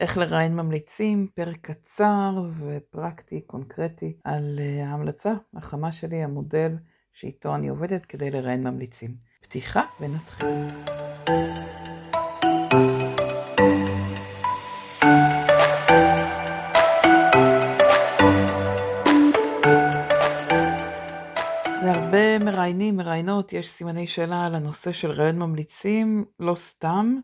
איך לראיין ממליצים, פרק קצר ופרקטי, קונקרטי, על אה, ההמלצה החמה שלי, המודל שאיתו אני עובדת כדי לראיין ממליצים. פתיחה ונתחיל. מראיינים, מראיינות, יש סימני שאלה על הנושא של ראיון ממליצים, לא סתם.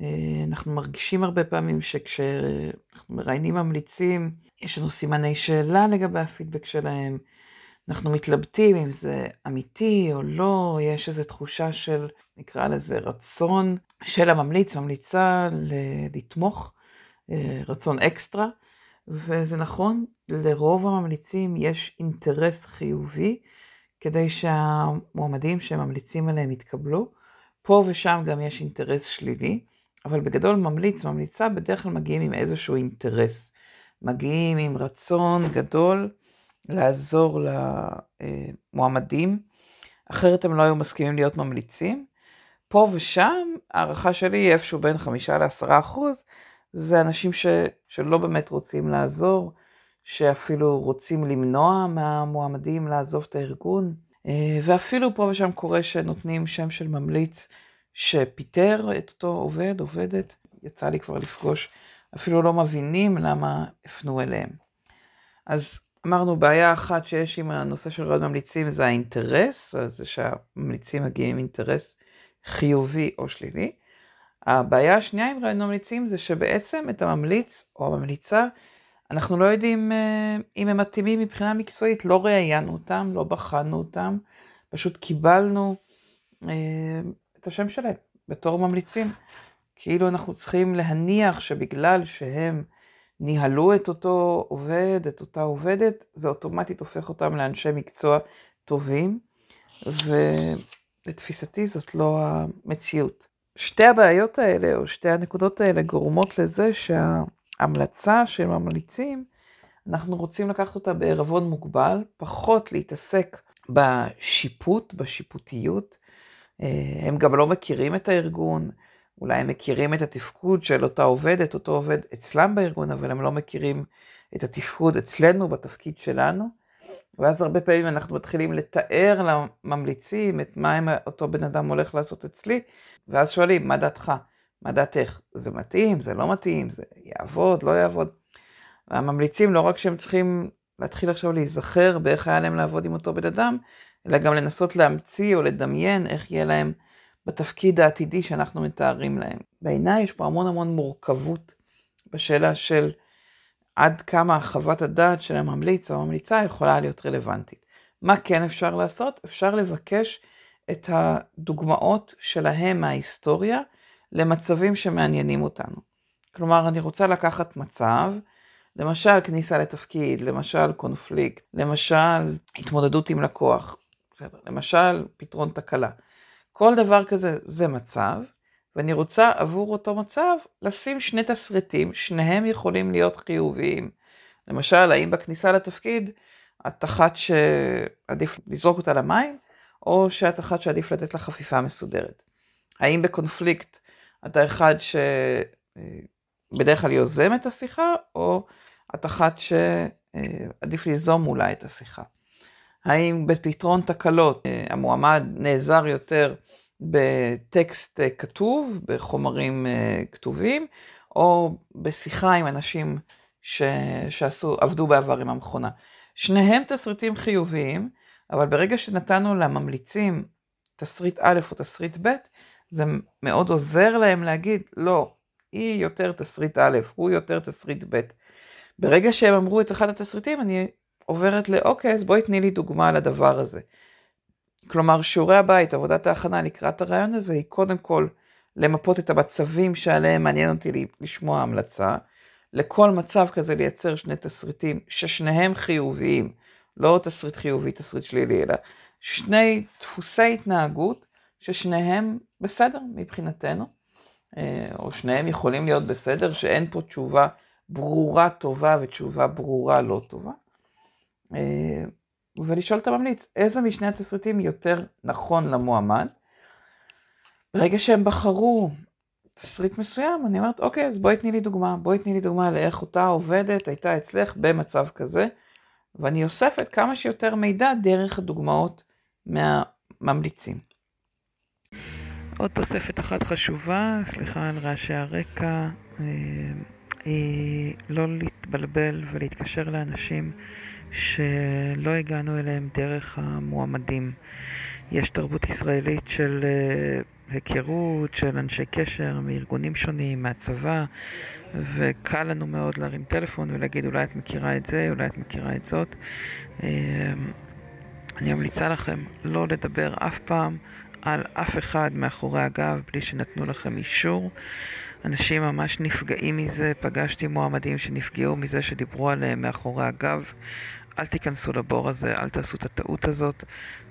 אה, אנחנו מרגישים הרבה פעמים שכשאנחנו מראיינים ממליצים, יש לנו סימני שאלה לגבי הפידבק שלהם. אנחנו מתלבטים אם זה אמיתי או לא, יש איזו תחושה של, נקרא לזה, רצון של הממליץ, ממליצה לתמוך, אה, רצון אקסטרה, וזה נכון, לרוב הממליצים יש אינטרס חיובי כדי שהמועמדים שהם ממליצים עליהם יתקבלו. פה ושם גם יש אינטרס שלילי, אבל בגדול ממליץ, ממליצה, בדרך כלל מגיעים עם איזשהו אינטרס. מגיעים עם רצון גדול לעזור למועמדים, אחרת הם לא היו מסכימים להיות ממליצים. פה ושם, הערכה שלי היא איפשהו בין חמישה לעשרה אחוז, זה אנשים ש, שלא באמת רוצים לעזור, שאפילו רוצים למנוע מהמועמדים לעזוב את הארגון, אה, ואפילו פה ושם קורה שנותנים שם של ממליץ שפיטר את אותו עובד, עובדת, יצא לי כבר לפגוש, אפילו לא מבינים למה הפנו אליהם. אז אמרנו, בעיה אחת שיש עם הנושא של רעיון ממליצים זה האינטרס, אז זה שהממליצים מגיעים עם אינטרס חיובי או שלילי. הבעיה השנייה עם רעיון ממליצים זה שבעצם את הממליץ או הממליצה, אנחנו לא יודעים אה, אם הם מתאימים מבחינה מקצועית, לא ראיינו אותם, לא בחנו אותם, פשוט קיבלנו אה, את השם שלהם בתור ממליצים. כאילו אנחנו צריכים להניח שבגלל שהם ניהלו את אותו עובד, את אותה עובדת, זה אוטומטית הופך אותם לאנשי מקצוע טובים, ולתפיסתי זאת לא המציאות. שתי הבעיות האלה, או שתי הנקודות האלה, גורמות לזה שההמלצה של ממליצים, אנחנו רוצים לקחת אותה בערבון מוגבל, פחות להתעסק בשיפוט, בשיפוטיות. אה, הם גם לא מכירים את הארגון, אולי הם מכירים את התפקוד של אותה עובדת, אותו עובד אצלם בארגון, אבל הם לא מכירים את התפקוד אצלנו, בתפקיד שלנו. ואז הרבה פעמים אנחנו מתחילים לתאר לממליצים את מה אותו בן אדם הולך לעשות אצלי, ואז שואלים, מה דעתך? מה דעתך? זה מתאים? זה לא מתאים? זה יעבוד? לא יעבוד? והממליצים, לא רק שהם צריכים להתחיל עכשיו להיזכר באיך היה להם לעבוד עם אותו בן אדם, אלא גם לנסות להמציא או לדמיין איך יהיה להם בתפקיד העתידי שאנחנו מתארים להם. בעיניי יש פה המון המון מורכבות בשאלה של עד כמה חוות הדעת של הממליץ או הממליצה יכולה להיות רלוונטית. מה כן אפשר לעשות? אפשר לבקש את הדוגמאות שלהם מההיסטוריה למצבים שמעניינים אותנו. כלומר, אני רוצה לקחת מצב, למשל כניסה לתפקיד, למשל קונפליקט, למשל התמודדות עם לקוח, למשל פתרון תקלה. כל דבר כזה זה מצב, ואני רוצה עבור אותו מצב לשים שני תסריטים, שניהם יכולים להיות חיוביים. למשל, האם בכניסה לתפקיד את אחת שעדיף לזרוק אותה למים, או שאת אחת שעדיף לתת לה חפיפה מסודרת. האם בקונפליקט אתה אחד שבדרך כלל יוזם את השיחה, או את אחת שעדיף ליזום מולה את השיחה. האם בפתרון תקלות המועמד נעזר יותר בטקסט אה, כתוב, בחומרים אה, כתובים, או בשיחה עם אנשים ש... שעשו, עבדו בעבר עם המכונה. שניהם תסריטים חיוביים, אבל ברגע שנתנו לממליצים תסריט א' או תסריט ב', זה מאוד עוזר להם להגיד, לא, היא יותר תסריט א', הוא יותר תסריט ב'. ברגע שהם אמרו את אחד התסריטים, אני עוברת לאוקיי, אז בואי תני לי דוגמה לדבר הזה. כלומר, שיעורי הבית, עבודת ההכנה לקראת הרעיון הזה, היא קודם כל למפות את המצבים שעליהם מעניין אותי לשמוע המלצה. לכל מצב כזה לייצר שני תסריטים ששניהם חיוביים, לא תסריט חיובי, תסריט שלילי, אלא שני דפוסי התנהגות ששניהם בסדר מבחינתנו, או שניהם יכולים להיות בסדר, שאין פה תשובה ברורה טובה ותשובה ברורה לא טובה. אה, ולשאול את הממליץ איזה משני התסריטים יותר נכון למועמד. ברגע שהם בחרו תסריט מסוים, אני אומרת, אוקיי, אז בואי תני לי דוגמה, בואי תני לי דוגמה לאיך אותה עובדת הייתה אצלך במצב כזה, ואני אוספת כמה שיותר מידע דרך הדוגמאות מהממליצים. עוד תוספת אחת חשובה, סליחה על רעשי הרקע, אה, היא לא להתבלבל ולהתקשר לאנשים שלא הגענו אליהם דרך המועמדים. יש תרבות ישראלית של אה, היכרות, של אנשי קשר מארגונים שונים, מהצבא, וקל לנו מאוד להרים טלפון ולהגיד אולי את מכירה את זה, אולי את מכירה את זאת. אה, אני ממליצה לכם לא לדבר אף פעם על אף אחד מאחורי הגב בלי שנתנו לכם אישור. אנשים ממש נפגעים מזה, פגשתי מועמדים שנפגעו מזה שדיברו עליהם מאחורי הגב. אל תיכנסו לבור הזה, אל תעשו את הטעות הזאת.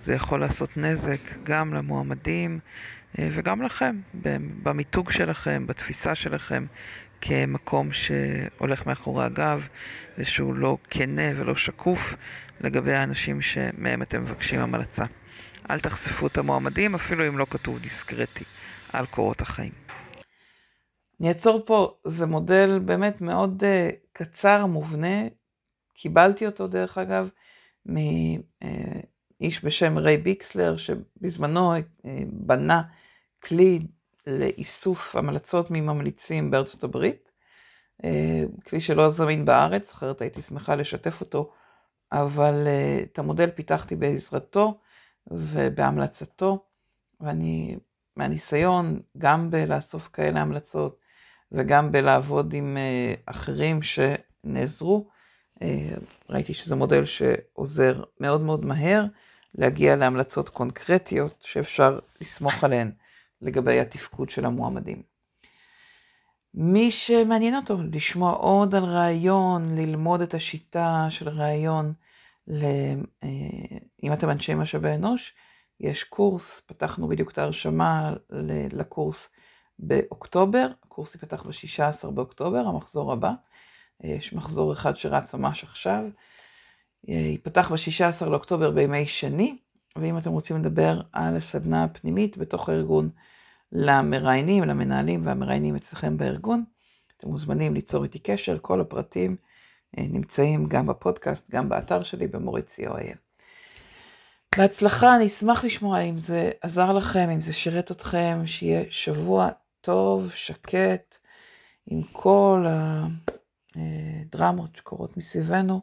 זה יכול לעשות נזק גם למועמדים אה, וגם לכם, במיתוג שלכם, בתפיסה שלכם כמקום שהולך מאחורי הגב ושהוא לא כנה ולא שקוף לגבי האנשים שמהם אתם מבקשים המלצה. אל תחשפו את המועמדים, אפילו אם לא כתוב דיסקרטי על קורות החיים. אני אעצור פה, זה מודל באמת מאוד uh, קצר, מובנה. קיבלתי אותו דרך אגב מאיש בשם ריי ביקסלר, שבזמנו uh, בנה כלי לאיסוף המלצות מממליצים בארצות הברית. Uh, כלי שלא זמין בארץ, אחרת הייתי שמחה לשתף אותו, אבל uh, את המודל פיתחתי בעזרתו. ובהמלצתו, ואני מהניסיון, גם בלאסוף כאלה המלצות וגם בלעבוד עם אה, אחרים שנעזרו, אה, ראיתי שזה מודל שעוזר מאוד מאוד מהר להגיע להמלצות קונקרטיות שאפשר לסמוך עליהן לגבי התפקוד של המועמדים. מי שמעניין אותו לשמוע עוד על רעיון, ללמוד את השיטה של רעיון, אה, אם אתם אנשי משאבי אנוש, יש קורס, פתחנו בדיוק את ההרשמה לקורס באוקטובר, הקורס ייפתח ב-16 באוקטובר, המחזור הבא, אה, יש מחזור אחד שרץ ממש עכשיו, אה, ייפתח ב-16 לאוקטובר בימי שני, ואם אתם רוצים לדבר על הסדנה הפנימית בתוך הארגון למראיינים, למנהלים והמראיינים אצלכם בארגון, אתם מוזמנים ליצור איתי קשר, כל הפרטים נמצאים גם בפודקאסט, גם באתר שלי במוריצי co.il. בהצלחה, אני אשמח לשמוע אם זה עזר לכם, אם זה שירת אתכם, שיהיה שבוע טוב, שקט, עם כל הדרמות שקורות מסביבנו.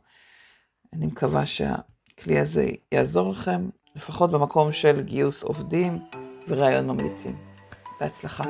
אני מקווה שהכלי הזה יעזור לכם, לפחות במקום של גיוס עובדים ורעיון ממליצים. בהצלחה.